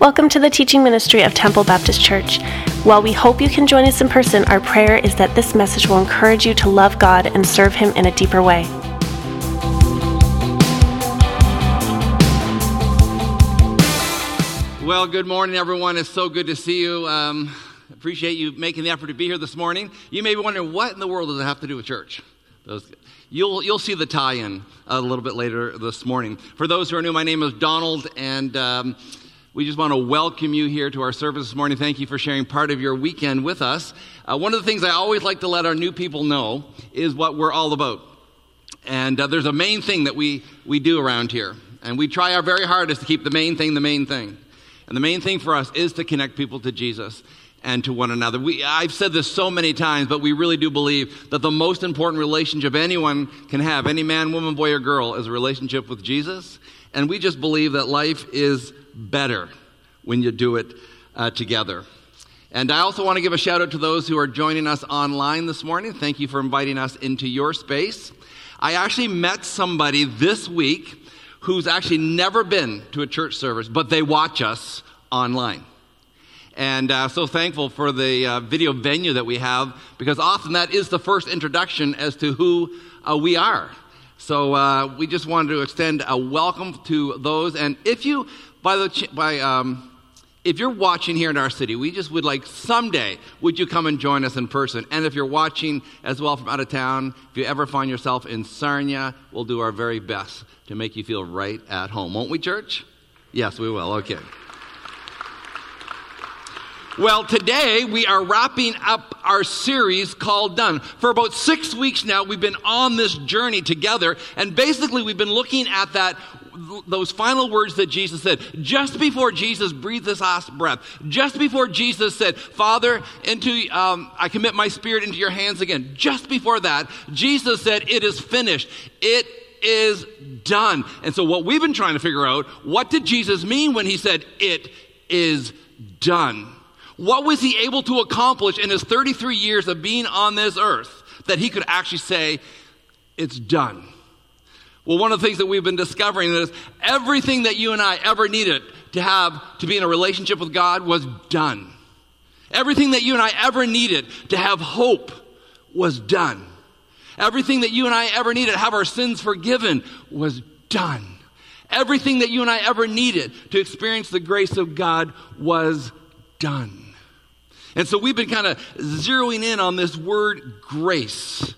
Welcome to the teaching ministry of Temple Baptist Church. While we hope you can join us in person, our prayer is that this message will encourage you to love God and serve Him in a deeper way. Well, good morning, everyone. It's so good to see you. Um, appreciate you making the effort to be here this morning. You may be wondering, what in the world does it have to do with church? Those, you'll, you'll see the tie in a little bit later this morning. For those who are new, my name is Donald, and um, we just want to welcome you here to our service this morning. Thank you for sharing part of your weekend with us. Uh, one of the things I always like to let our new people know is what we're all about. And uh, there's a main thing that we, we do around here. And we try our very hardest to keep the main thing the main thing. And the main thing for us is to connect people to Jesus and to one another. We, I've said this so many times, but we really do believe that the most important relationship anyone can have, any man, woman, boy, or girl, is a relationship with Jesus. And we just believe that life is better when you do it uh, together. And I also want to give a shout out to those who are joining us online this morning. Thank you for inviting us into your space. I actually met somebody this week who's actually never been to a church service, but they watch us online. And uh, so thankful for the uh, video venue that we have because often that is the first introduction as to who uh, we are. So uh, we just wanted to extend a welcome to those. And if you, by the, by, um, if you're watching here in our city, we just would like someday, would you come and join us in person? And if you're watching as well from out of town, if you ever find yourself in Sarnia, we'll do our very best to make you feel right at home. Won't we, church? Yes, we will. Okay. Well, today we are wrapping up our series called Done. For about six weeks now, we've been on this journey together, and basically we've been looking at that those final words that Jesus said, just before Jesus breathed his last breath, just before Jesus said, Father, into, um, I commit my spirit into your hands again. Just before that, Jesus said, it is finished. It is done. And so what we've been trying to figure out, what did Jesus mean when he said, it is done? What was he able to accomplish in his 33 years of being on this earth that he could actually say, it's done? Well, one of the things that we've been discovering is everything that you and I ever needed to have to be in a relationship with God was done. Everything that you and I ever needed to have hope was done. Everything that you and I ever needed to have our sins forgiven was done. Everything that you and I ever needed to experience the grace of God was done. And so we've been kind of zeroing in on this word grace.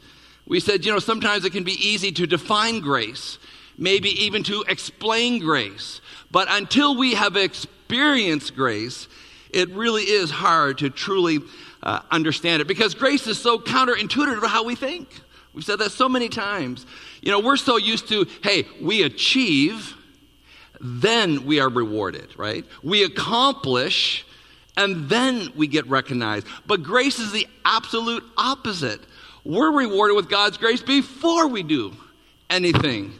We said, you know, sometimes it can be easy to define grace, maybe even to explain grace. But until we have experienced grace, it really is hard to truly uh, understand it because grace is so counterintuitive to how we think. We've said that so many times. You know, we're so used to, hey, we achieve, then we are rewarded, right? We accomplish, and then we get recognized. But grace is the absolute opposite. We're rewarded with God's grace before we do anything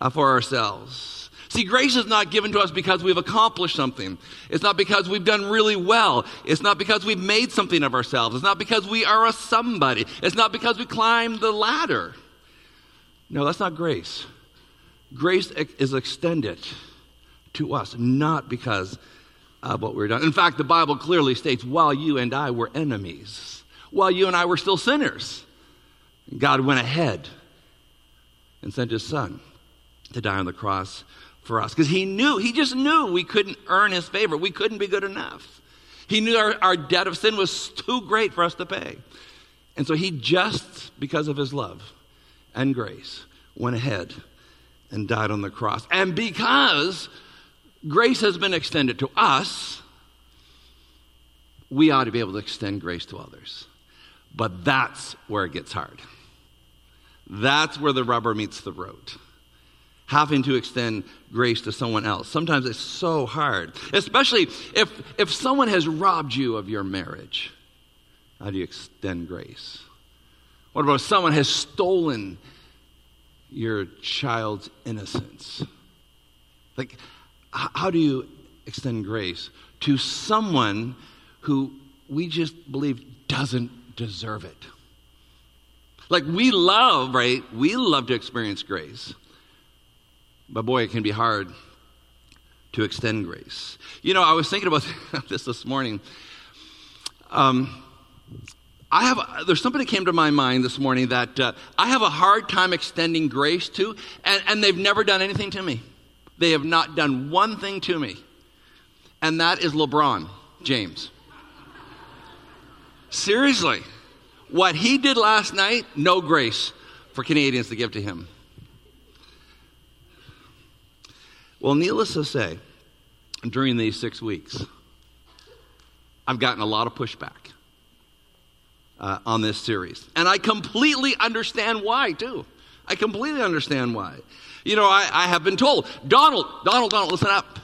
uh, for ourselves. See, grace is not given to us because we've accomplished something. It's not because we've done really well. It's not because we've made something of ourselves. It's not because we are a somebody. It's not because we climbed the ladder. No, that's not grace. Grace is extended to us, not because of what we've done. In fact, the Bible clearly states while you and I were enemies, while you and I were still sinners, God went ahead and sent his son to die on the cross for us because he knew, he just knew we couldn't earn his favor. We couldn't be good enough. He knew our, our debt of sin was too great for us to pay. And so he just, because of his love and grace, went ahead and died on the cross. And because grace has been extended to us, we ought to be able to extend grace to others. But that's where it gets hard. That's where the rubber meets the road. Having to extend grace to someone else. Sometimes it's so hard, especially if, if someone has robbed you of your marriage. How do you extend grace? What about if someone has stolen your child's innocence? Like, how do you extend grace to someone who we just believe doesn't deserve it? Like we love, right? We love to experience grace. But boy, it can be hard to extend grace. You know, I was thinking about this this morning. Um, I have there's that came to my mind this morning that uh, I have a hard time extending grace to, and, and they've never done anything to me. They have not done one thing to me, and that is LeBron James. Seriously, what he did last night, no grace for Canadians to give to him. Well, needless to say, during these six weeks, I've gotten a lot of pushback uh, on this series. And I completely understand why, too. I completely understand why. You know, I, I have been told, Donald, Donald, Donald, listen up.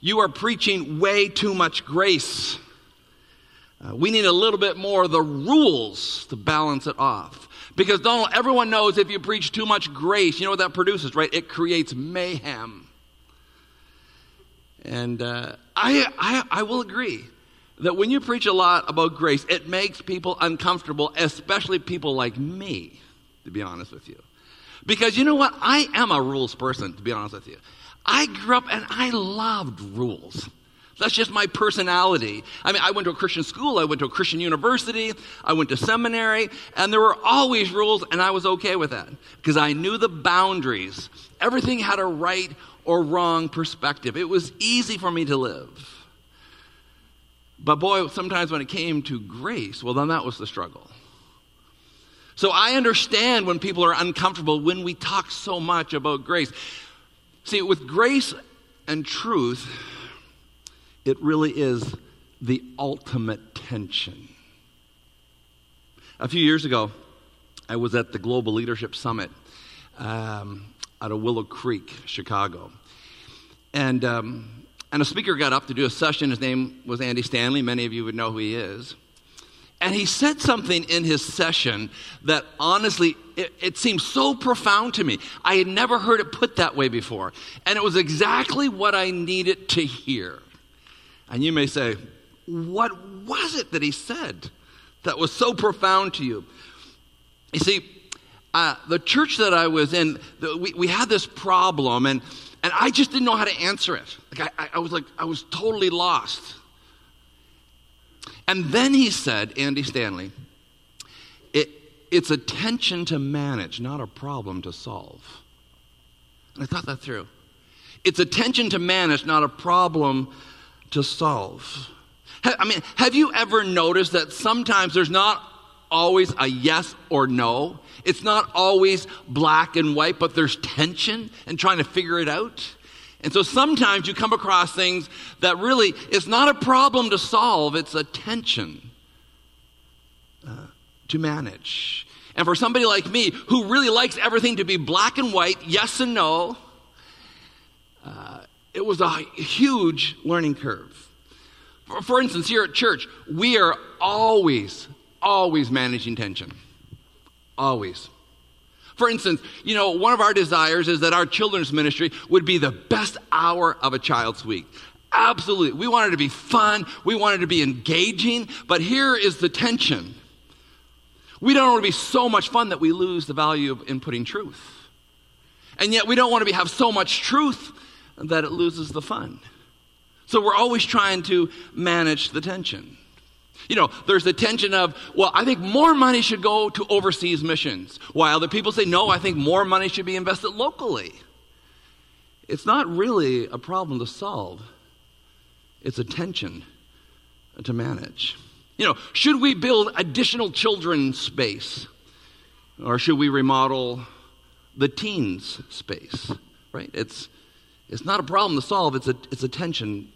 You are preaching way too much grace. Uh, we need a little bit more of the rules to balance it off. Because, Donald, everyone knows if you preach too much grace, you know what that produces, right? It creates mayhem. And uh, I, I, I will agree that when you preach a lot about grace, it makes people uncomfortable, especially people like me, to be honest with you. Because you know what? I am a rules person, to be honest with you. I grew up and I loved rules. That's just my personality. I mean, I went to a Christian school, I went to a Christian university, I went to seminary, and there were always rules, and I was okay with that because I knew the boundaries. Everything had a right or wrong perspective. It was easy for me to live. But boy, sometimes when it came to grace, well, then that was the struggle. So I understand when people are uncomfortable when we talk so much about grace. See, with grace and truth, it really is the ultimate tension. A few years ago, I was at the Global Leadership Summit um, out of Willow Creek, Chicago. And um, and a speaker got up to do a session. His name was Andy Stanley. Many of you would know who he is. And he said something in his session that honestly, it, it, seemed so profound to me. I had never heard it put that way before. And it was exactly what I needed to hear. And you may say, what was it that he said that was so profound to you? You see, uh, the church that I was in, the, we, we had this problem, and and I just didn't know how to answer it. Like I, I was like, I was totally lost. And then he said, Andy Stanley, it, it's a tension to manage, not a problem to solve. And I thought that through. It's a tension to manage, not a problem to solve. I mean, have you ever noticed that sometimes there's not always a yes or no? It's not always black and white, but there's tension and trying to figure it out. And so sometimes you come across things that really it's not a problem to solve, it's a tension uh, to manage. And for somebody like me who really likes everything to be black and white, yes and no, it was a huge learning curve. For, for instance, here at church, we are always, always managing tension. Always. For instance, you know, one of our desires is that our children's ministry would be the best hour of a child's week. Absolutely. We want it to be fun. We want it to be engaging. But here is the tension. We don't want to be so much fun that we lose the value of inputting truth. And yet we don't want to be, have so much truth that it loses the fun. So we're always trying to manage the tension. You know, there's the tension of, well, I think more money should go to overseas missions, while other people say, no, I think more money should be invested locally. It's not really a problem to solve, it's a tension to manage. You know, should we build additional children's space? Or should we remodel the teens space? Right? It's, it's not a problem to solve, it's a, it's a tension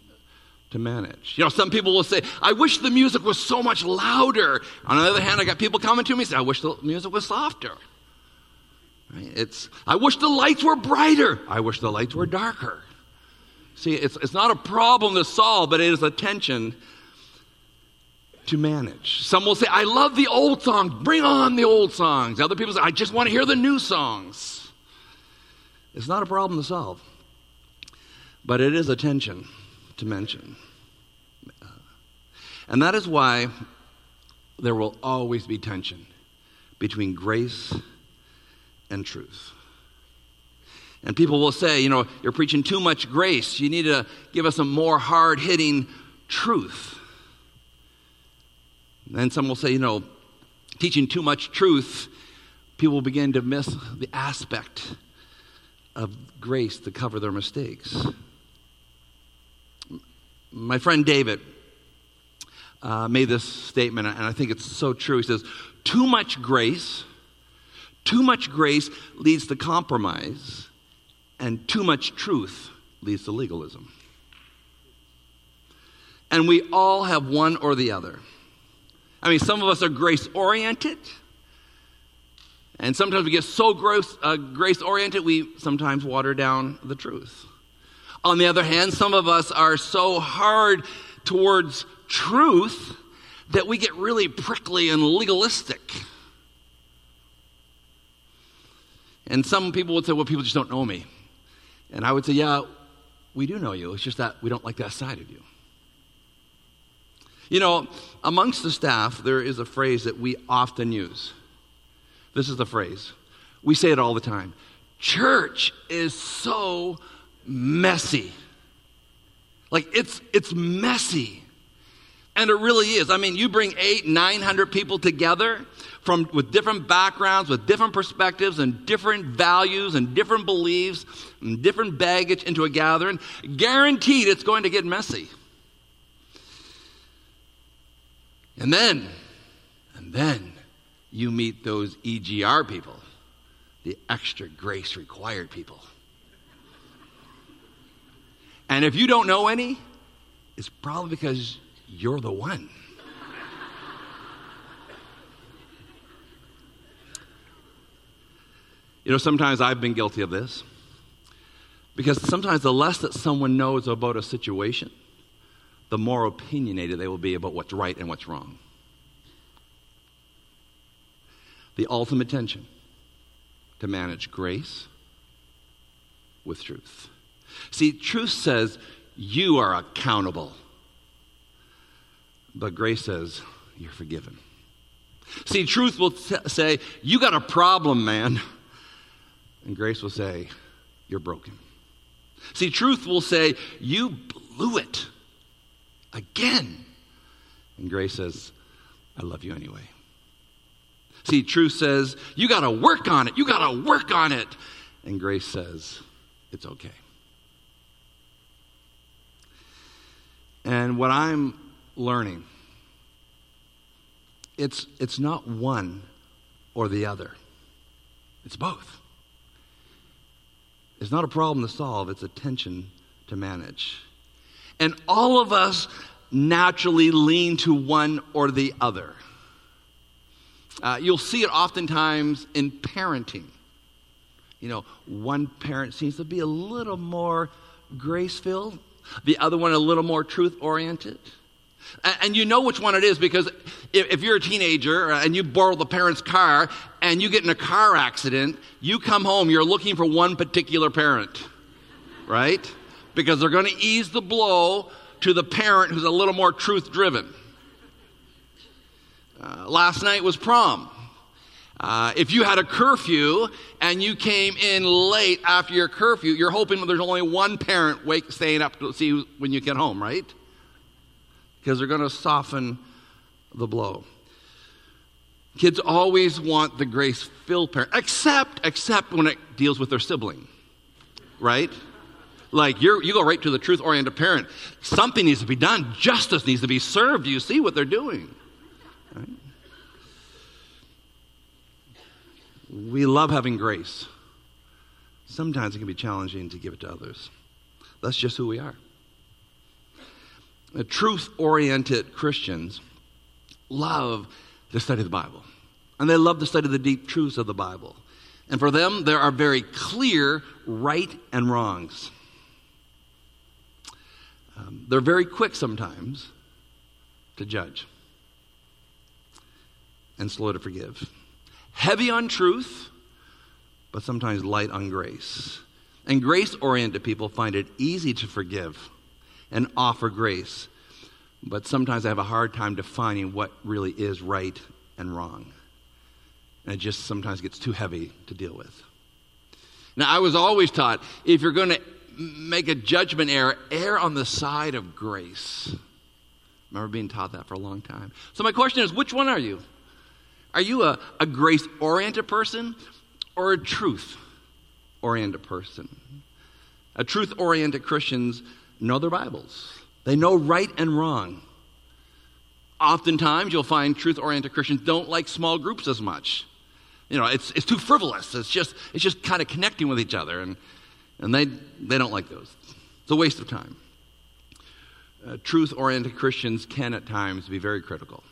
to manage. You know, some people will say, I wish the music was so much louder. On the other hand, I got people coming to me and say, I wish the music was softer. Right? It's, I wish the lights were brighter. I wish the lights were darker. See, it's, it's not a problem to solve, but it is a tension to manage. Some will say, I love the old songs. Bring on the old songs. Other people say, I just want to hear the new songs. It's not a problem to solve, but it is a tension to mention. Uh, and that is why there will always be tension between grace and truth. And people will say, you know, you're preaching too much grace. You need to give us a more hard hitting truth. And some will say, you know, teaching too much truth, people begin to miss the aspect of grace to cover their mistakes. My friend David uh, made this statement, and I think it's so true. He says, Too much grace, too much grace leads to compromise, and too much truth leads to legalism. And we all have one or the other. I mean, some of us are grace oriented, and sometimes we get so uh, grace oriented, we sometimes water down the truth. On the other hand, some of us are so hard towards truth that we get really prickly and legalistic. And some people would say, well, people just don't know me. And I would say, yeah, we do know you. It's just that we don't like that side of you. You know, amongst the staff, there is a phrase that we often use. This is the phrase. We say it all the time. Church is so messy. Like it's it's messy. And it really is. I mean, you bring eight, nine hundred people together from with different backgrounds, with different perspectives and different values and different beliefs and different baggage into a gathering. Guaranteed it's going to get messy. And then, and then you meet those EGR people, the extra grace required people. And if you don't know any, it's probably because you're the one. You know, sometimes I've been guilty of this. Because sometimes the less that someone knows about a situation, the more opinionated they will be about what's right and what's wrong. The ultimate tension to manage grace with truth. See, truth says you are accountable, but grace says you're forgiven. See, truth will t- say, You got a problem, man. And grace will say, You're broken. See, truth will say, You blew it again. And grace says, I love you anyway. See, truth says, You got to work on it. You got to work on it. And grace says, It's okay. And what I'm learning, it's, it's not one or the other, it's both. It's not a problem to solve, it's a tension to manage. And all of us naturally lean to one or the other. Uh, you'll see it oftentimes in parenting. You know, one parent seems to be a little more grace filled, the other one a little more truth oriented. And, you know which one it is because if, you're a teenager and you borrow the parent's car and you get in a car accident, you come home, you're looking for one particular parent, right? Because they're going to ease the blow to the parent who's a little more truth driven. Uh, last night was prom. Uh, if you had a curfew and you came in late after your curfew, you're hoping there's only one parent wake, staying up to see when you get home, right? Because they're going to soften the blow. Kids always want the grace filled parent, except, except when it deals with their sibling, right? Like you you go right to the truth oriented parent. Something needs to be done, justice needs to be served. You see what they're doing? Right? We love having grace. Sometimes it can be challenging to give it to others. That's just who we are. Truth oriented Christians love to study the Bible, and they love to study the deep truths of the Bible. And for them, there are very clear right and wrongs. Um, they're very quick sometimes to judge and slow to forgive. Heavy on truth, but sometimes light on grace. And grace oriented people find it easy to forgive and offer grace, but sometimes I have a hard time defining what really is right and wrong. And it just sometimes gets too heavy to deal with. Now, I was always taught if you're going to make a judgment error, err on the side of grace. remember being taught that for a long time. So, my question is which one are you? Are you a, a grace oriented person or a truth oriented person? A truth oriented Christians know their Bibles, they know right and wrong. Oftentimes, you'll find truth oriented Christians don't like small groups as much. You know, it's, it's too frivolous. It's just, it's just kind of connecting with each other, and, and they, they don't like those. It's a waste of time. Uh, truth oriented Christians can at times be very critical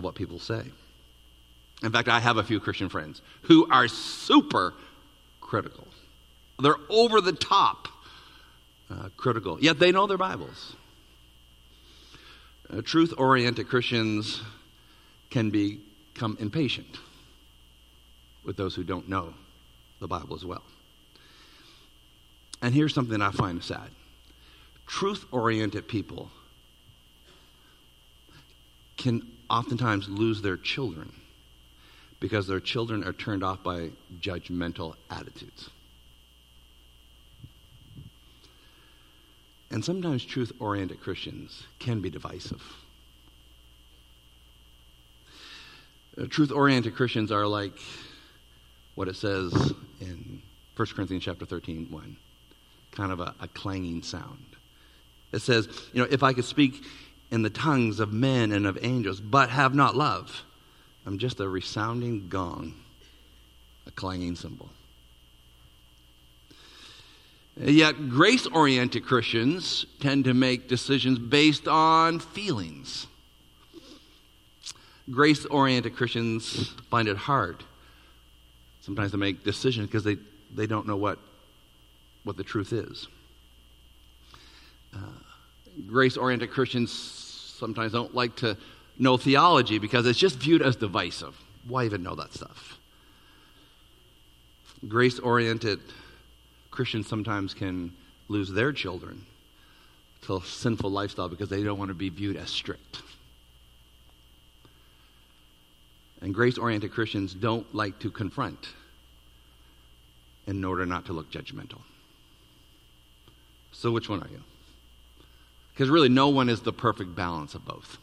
of what people say. In fact, I have a few Christian friends who are super critical. They're over the top uh, critical, yet they know their Bibles. Uh, truth oriented Christians can become impatient with those who don't know the Bible as well. And here's something I find sad truth oriented people can oftentimes lose their children because their children are turned off by judgmental attitudes. And sometimes truth oriented Christians can be divisive. Uh, truth oriented Christians are like what it says in 1 Corinthians chapter 13, 1, kind of a, a clanging sound. It says, you know, if I could speak in the tongues of men and of angels, but have not love, I'm just a resounding gong, a clanging cymbal. Yet, grace oriented Christians tend to make decisions based on feelings. Grace oriented Christians find it hard sometimes to make decisions because they, they don't know what, what the truth is. Uh, grace oriented Christians sometimes don't like to know theology because it's just viewed as divisive. Why even know that stuff? Grace oriented Christians sometimes can lose their children to a sinful lifestyle because they don't want to be viewed as strict. And grace oriented Christians don't like to confront in order not to look judgmental. So, which one are you? Because really, no one is the perfect balance of both.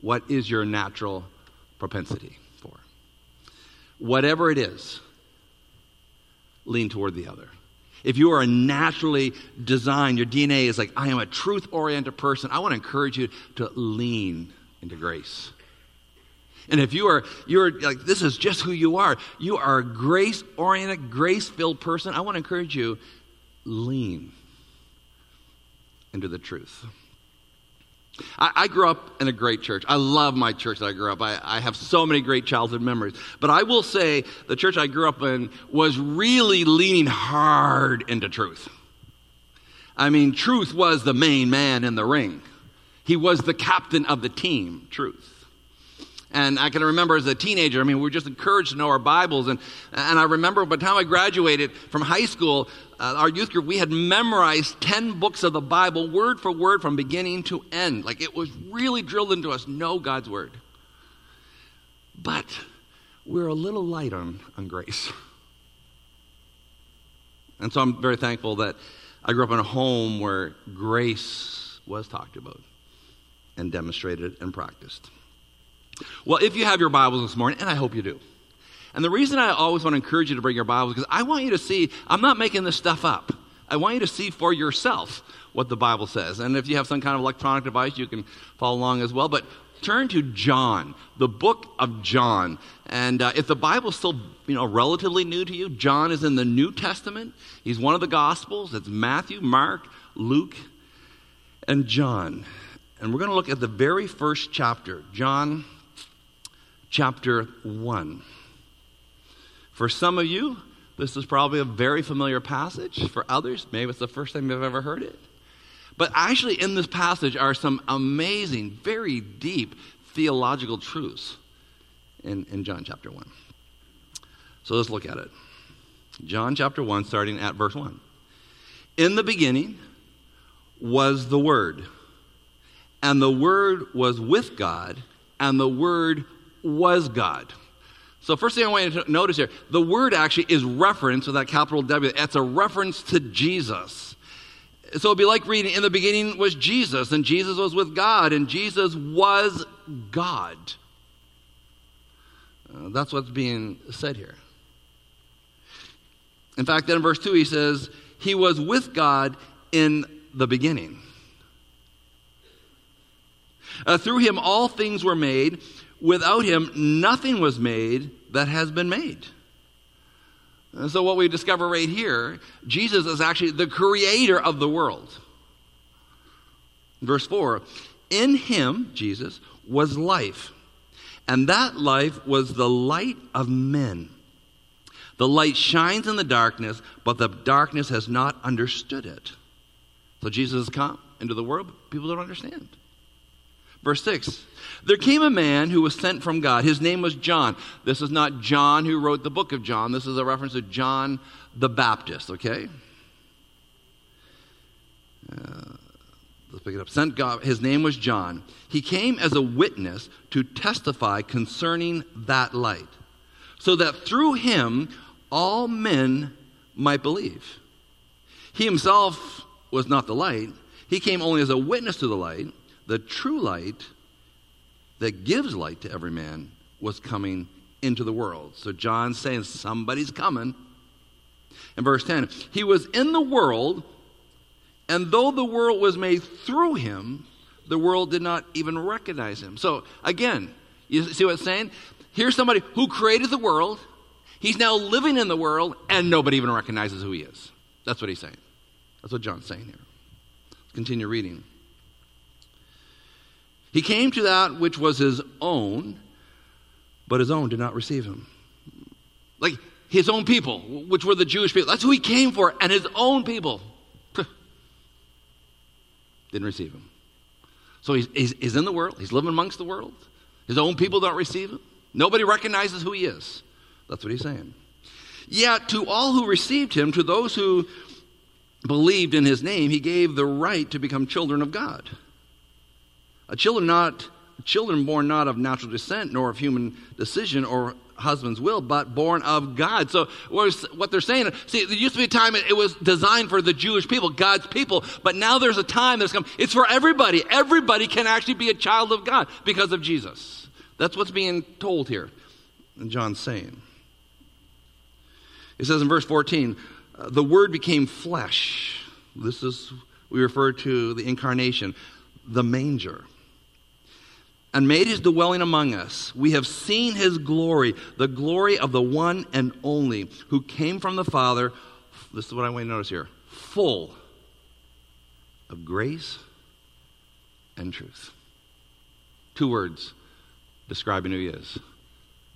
What is your natural propensity for? Whatever it is, lean toward the other. If you are naturally designed, your DNA is like, I am a truth oriented person, I want to encourage you to lean into grace. And if you are you're like this is just who you are, you are a grace oriented, grace filled person, I want to encourage you lean into the truth. I, I, grew up in a great church. I love my church that I grew up. I, I have so many great childhood memories. But I will say the church I grew up in was really leaning hard into truth. I mean, truth was the main man in the ring. He was the captain of the team, truth. And I can remember as a teenager, I mean, we were just encouraged to know our Bibles. And, and I remember by the time I graduated from high school, uh, our youth group, we had memorized 10 books of the Bible, word for word, from beginning to end. Like it was really drilled into us know God's Word. But we're a little light on, on grace. And so I'm very thankful that I grew up in a home where grace was talked about and demonstrated and practiced. Well, if you have your Bibles this morning, and I hope you do. And the reason I always want to encourage you to bring your Bibles is because I want you to see, I'm not making this stuff up. I want you to see for yourself what the Bible says. And if you have some kind of electronic device, you can follow along as well. But turn to John, the book of John. And uh, if the Bible's still, you know, relatively new to you, John is in the New Testament. He's one of the Gospels. It's Matthew, Mark, Luke, and John. And we're going to look at the very first chapter, John chapter 1. For some of you, this is probably a very familiar passage. For others, maybe it's the first time you've ever heard it. But actually, in this passage are some amazing, very deep theological truths in, in John chapter 1. So let's look at it. John chapter 1, starting at verse 1. In the beginning was the Word, and the Word was with God, and the Word was God. So, first thing I want you to notice here the word actually is reference with that capital W. It's a reference to Jesus. So it'd be like reading, in the beginning was Jesus, and Jesus was with God, and Jesus was God. Uh, that's what's being said here. In fact, then in verse 2, he says, He was with God in the beginning. Uh, through him, all things were made. Without him, nothing was made that has been made. And so, what we discover right here, Jesus is actually the creator of the world. Verse 4 In him, Jesus, was life, and that life was the light of men. The light shines in the darkness, but the darkness has not understood it. So Jesus has come into the world, but people don't understand. Verse 6 There came a man who was sent from God. His name was John. This is not John who wrote the book of John. This is a reference to John the Baptist, okay? Uh, let's pick it up. Sent God. His name was John. He came as a witness to testify concerning that light, so that through him all men might believe. He himself was not the light, he came only as a witness to the light. The true light that gives light to every man was coming into the world. So John's saying somebody's coming. In verse 10, he was in the world, and though the world was made through him, the world did not even recognize him. So again, you see what it's saying? Here's somebody who created the world, He's now living in the world, and nobody even recognizes who he is. That's what he's saying. That's what John's saying here. Let's continue reading. He came to that which was his own, but his own did not receive him. Like his own people, which were the Jewish people. That's who he came for, and his own people didn't receive him. So he's, he's, he's in the world, he's living amongst the world. His own people don't receive him. Nobody recognizes who he is. That's what he's saying. Yet to all who received him, to those who believed in his name, he gave the right to become children of God. Children not children born not of natural descent, nor of human decision or husband's will, but born of God. So what they're saying, see, there used to be a time it was designed for the Jewish people, God's people, but now there's a time that's come. It's for everybody. Everybody can actually be a child of God because of Jesus. That's what's being told here. And John's saying. It says in verse 14, uh, the Word became flesh. This is, we refer to the incarnation, the manger, and made his dwelling among us. We have seen his glory, the glory of the one and only who came from the Father. This is what I want you to notice here full of grace and truth. Two words describing who he is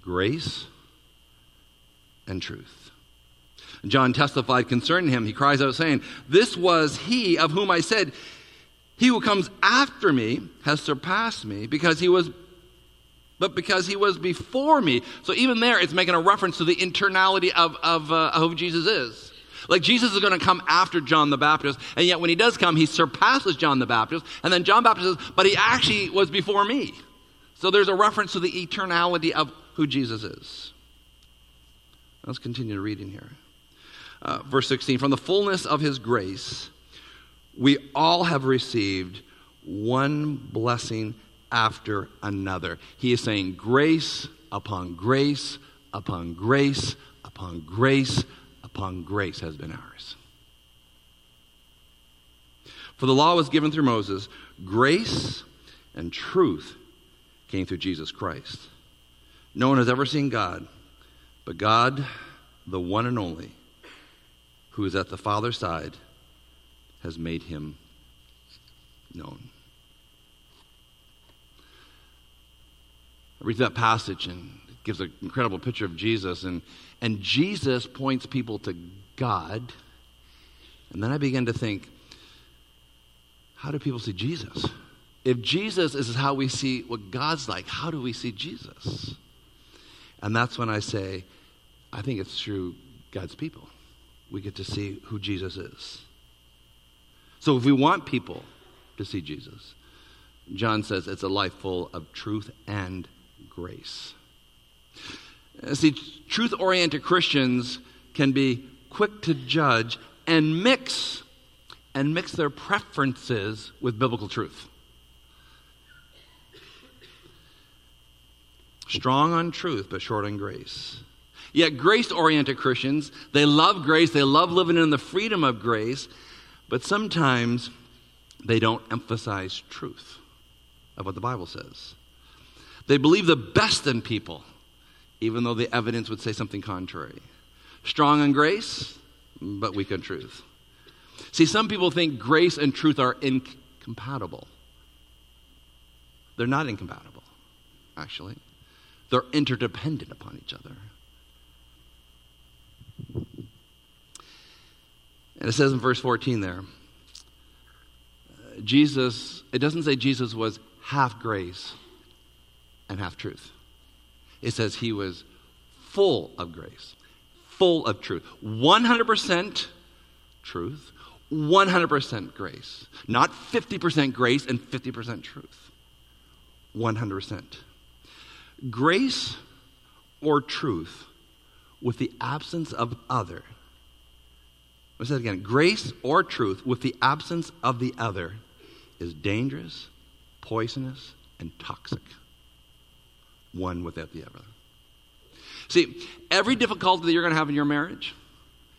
grace and truth. John testified concerning him. He cries out, saying, This was he of whom I said, He who comes after me has surpassed me because he was but because he was before me. So even there, it's making a reference to the eternality of, of uh, who Jesus is. Like Jesus is going to come after John the Baptist, and yet when he does come, he surpasses John the Baptist. And then John Baptist says, but he actually was before me. So there's a reference to the eternality of who Jesus is. Let's continue reading here. Uh, verse 16 From the fullness of his grace, we all have received one blessing after another. He is saying grace upon grace upon grace upon grace upon grace has been ours. For the law was given through Moses, grace and truth came through Jesus Christ. No one has ever seen God, but God, the one and only, who is at the Father's side, has made him known. I read that passage and it gives an incredible picture of Jesus. And, and Jesus points people to God. And then I begin to think, how do people see Jesus? If Jesus is how we see what God's like, how do we see Jesus? And that's when I say, I think it's through God's people we get to see who Jesus is. So if we want people to see Jesus, John says it's a life full of truth and grace. See, truth oriented Christians can be quick to judge and mix and mix their preferences with biblical truth. Strong on truth, but short on grace. Yet, grace oriented Christians, they love grace, they love living in the freedom of grace, but sometimes they don't emphasize truth of what the Bible says. They believe the best in people, even though the evidence would say something contrary. Strong in grace, but weak in truth. See, some people think grace and truth are incompatible. They're not incompatible, actually. They're interdependent upon each other. And it says in verse 14 there, Jesus, it doesn't say Jesus was half grace and half truth. It says he was full of grace, full of truth. 100% truth, 100% grace. Not 50% grace and 50% truth. 100%. Grace or truth with the absence of other. Let's say again. Grace or truth with the absence of the other is dangerous, poisonous, and toxic. One without the other. See, every difficulty that you're going to have in your marriage,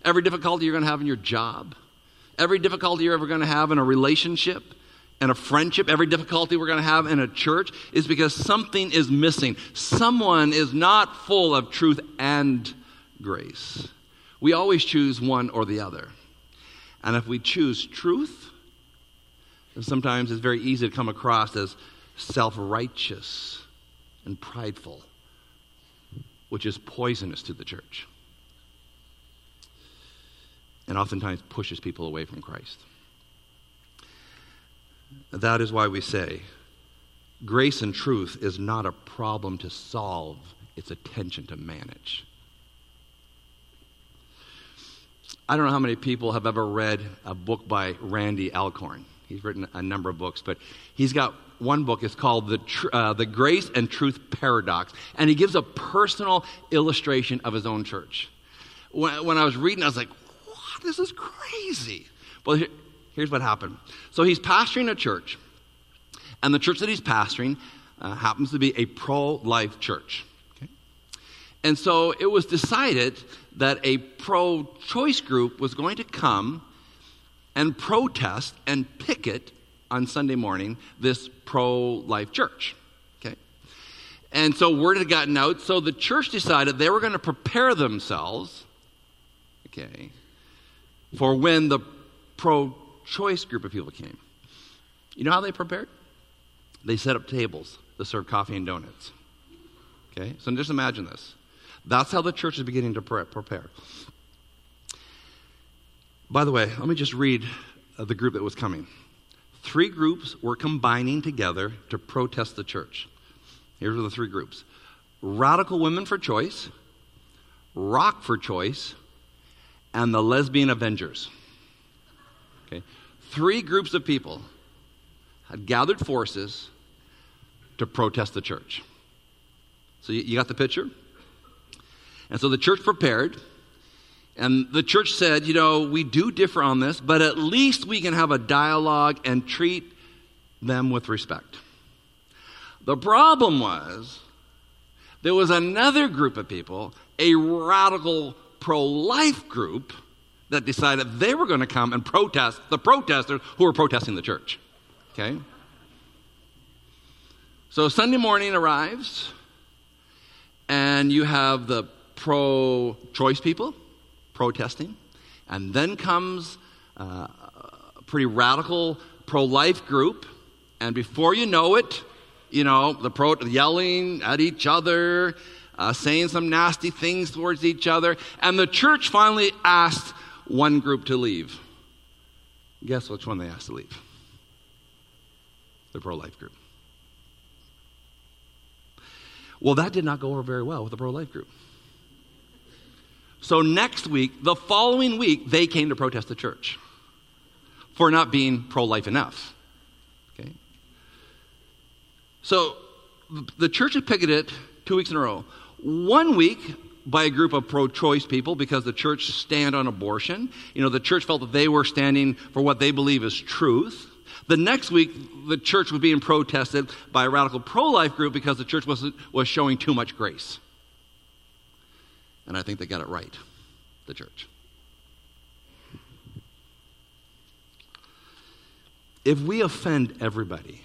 every difficulty you're going to have in your job, every difficulty you're ever going to have in a relationship, and a friendship, every difficulty we're going to have in a church is because something is missing. Someone is not full of truth and grace. We always choose one or the other. And if we choose truth, sometimes it's very easy to come across as self righteous and prideful, which is poisonous to the church and oftentimes pushes people away from Christ. That is why we say grace and truth is not a problem to solve, it's a tension to manage. I don't know how many people have ever read a book by Randy Alcorn. He's written a number of books, but he's got one book. It's called the, Tr- uh, the Grace and Truth Paradox, and he gives a personal illustration of his own church. When, when I was reading, I was like, "What? This is crazy." Well, here, here's what happened. So he's pastoring a church, and the church that he's pastoring uh, happens to be a pro-life church. And so it was decided that a pro choice group was going to come and protest and picket on Sunday morning this pro life church. Okay? And so word had gotten out, so the church decided they were going to prepare themselves, okay, for when the pro choice group of people came. You know how they prepared? They set up tables to serve coffee and donuts. Okay? So just imagine this. That's how the church is beginning to prepare. By the way, let me just read uh, the group that was coming. Three groups were combining together to protest the church. Here's the three groups Radical Women for Choice, Rock for Choice, and the Lesbian Avengers. Okay? Three groups of people had gathered forces to protest the church. So you, you got the picture? And so the church prepared. And the church said, you know, we do differ on this, but at least we can have a dialogue and treat them with respect. The problem was there was another group of people, a radical pro life group, that decided they were going to come and protest the protesters who were protesting the church. Okay? So Sunday morning arrives, and you have the pro choice people protesting. And then comes uh, a pretty radical pro life group. And before you know it, you know, the pro yelling at each other, uh, saying some nasty things towards each other. And the church finally asked one group to leave. Guess which one they asked to leave? The pro life group. Well, that did not go over very well with the pro life group. So next week, the following week, they came to protest the church for not being pro life enough. Okay? So the church had picketed two weeks in a row. One week by a group of pro choice people because the church stand on abortion. You know, the church felt that they were standing for what they believe is truth. The next week, the church was being protested by a radical pro life group because the church was, was showing too much grace. And I think they got it right, the church. If we offend everybody,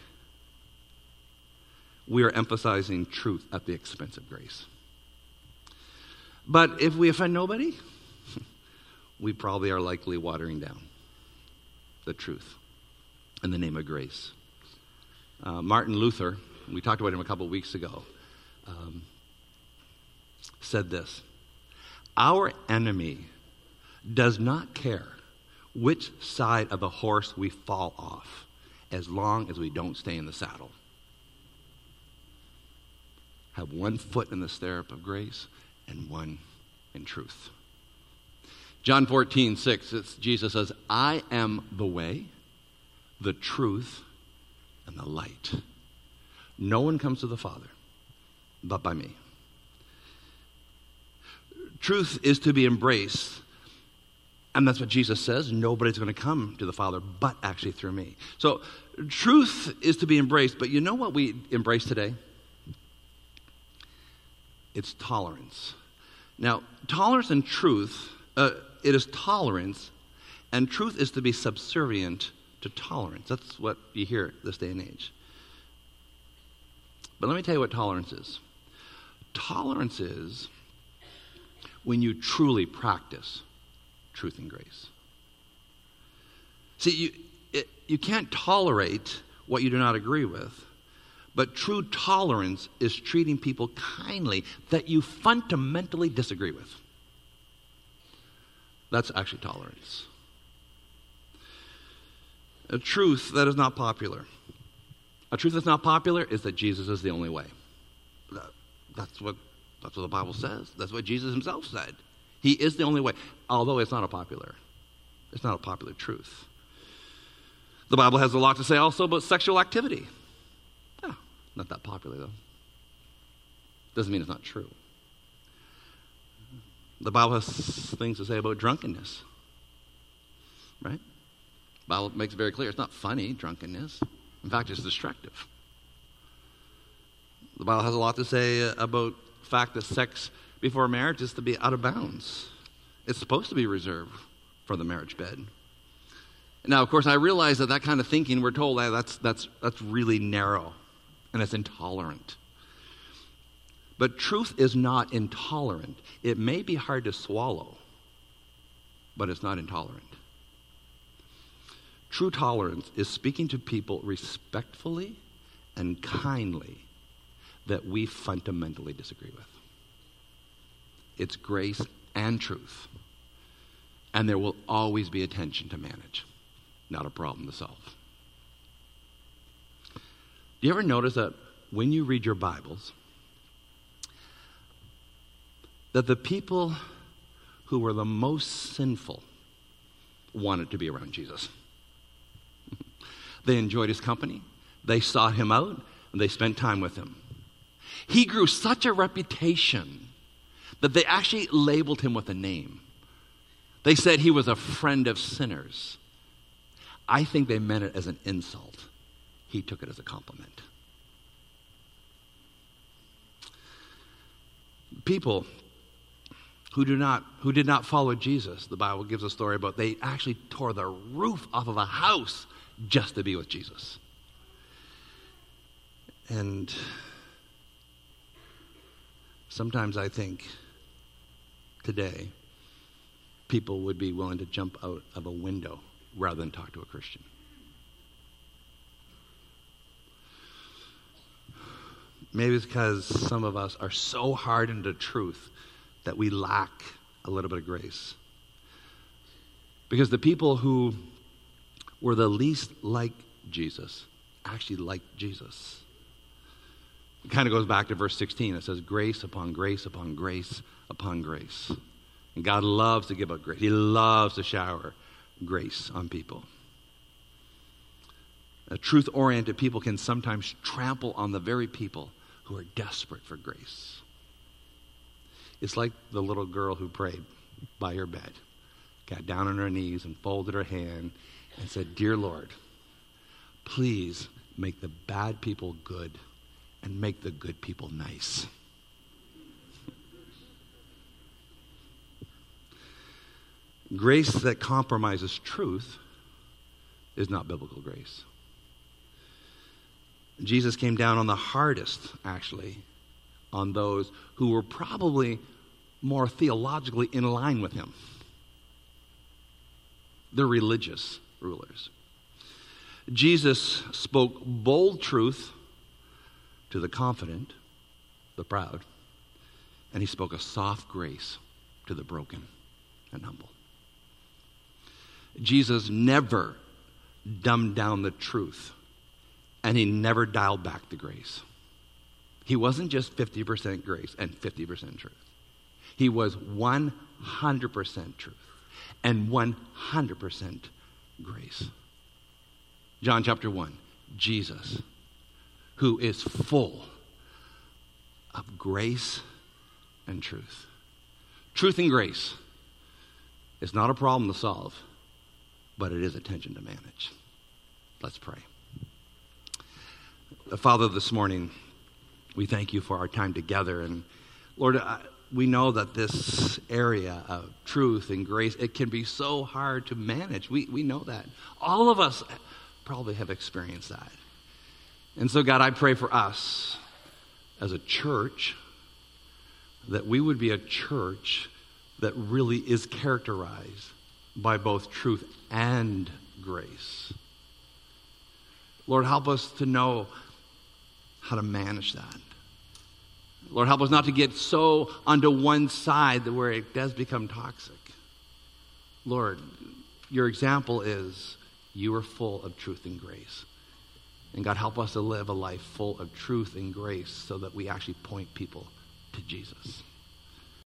we are emphasizing truth at the expense of grace. But if we offend nobody, we probably are likely watering down the truth in the name of grace. Uh, Martin Luther, we talked about him a couple weeks ago, um, said this Our enemy does not care which side of the horse we fall off as long as we don't stay in the saddle. Have one foot in the stirrup of grace and one in truth. John 14, 6, Jesus says, I am the way the truth, and the light. No one comes to the Father but by me. Truth is to be embraced. And that's what Jesus says. Nobody's going to come to the Father but actually through me. So, truth is to be embraced. But you know what we embrace today? It's tolerance. Now, tolerance and truth, uh, it is tolerance, and truth is to be subservient to tolerance. That's what you hear this day and age. But let me tell you what tolerance is. Tolerance is when you truly practice truth and grace. See, you, it, you can't tolerate what you do not agree with, but true tolerance is treating people kindly that you fundamentally disagree with. That's actually tolerance a truth that is not popular. A truth that's not popular is that Jesus is the only way. That's what, that's what the Bible says. That's what Jesus himself said. He is the only way, although it's not a popular. It's not a popular truth. The Bible has a lot to say also about sexual activity. Oh, not that popular though. Doesn't mean it's not true. The Bible has things to say about drunkenness. Right? Bible makes it very clear it's not funny, drunkenness. In fact, it's destructive. The Bible has a lot to say about fact that sex before marriage is to be out of bounds. It's supposed to be reserved for the marriage bed. Now, of course, I realize that that kind of thinking, we're told that that's, that's, that's really narrow and it's intolerant. But truth is not intolerant. It may be hard to swallow, but it's not intolerant. True tolerance is speaking to people respectfully and kindly that we fundamentally disagree with. It's grace and truth. And there will always be a tension to manage, not a problem to solve. Do you ever notice that when you read your Bibles, that the people who were the most sinful wanted to be around Jesus? They enjoyed his company, they sought him out, and they spent time with him. He grew such a reputation that they actually labeled him with a name. They said he was a friend of sinners. I think they meant it as an insult. He took it as a compliment. People who do not who did not follow Jesus, the Bible gives a story about they actually tore the roof off of a house just to be with Jesus. And sometimes I think today people would be willing to jump out of a window rather than talk to a Christian. Maybe it's because some of us are so hardened to truth that we lack a little bit of grace. Because the people who were the least like Jesus actually liked Jesus. It kind of goes back to verse 16. It says, Grace upon grace upon grace upon grace. And God loves to give out grace, He loves to shower grace on people. A truth oriented people can sometimes trample on the very people who are desperate for grace. It's like the little girl who prayed by her bed, got down on her knees and folded her hand and said, Dear Lord, please make the bad people good and make the good people nice. grace that compromises truth is not biblical grace. Jesus came down on the hardest, actually, on those who were probably more theologically in line with him the religious rulers. Jesus spoke bold truth to the confident, the proud, and he spoke a soft grace to the broken and humble. Jesus never dumbed down the truth, and he never dialed back the grace. He wasn't just 50% grace and 50% truth. He was 100% truth and 100% grace. John chapter 1 Jesus, who is full of grace and truth. Truth and grace is not a problem to solve but it is a tension to manage. Let's pray. Father, this morning, we thank you for our time together. And Lord, I, we know that this area of truth and grace, it can be so hard to manage. We, we know that. All of us probably have experienced that. And so, God, I pray for us as a church that we would be a church that really is characterized by both truth and grace. Lord, help us to know how to manage that. Lord, help us not to get so onto one side that where it does become toxic. Lord, your example is you are full of truth and grace. And God, help us to live a life full of truth and grace so that we actually point people to Jesus.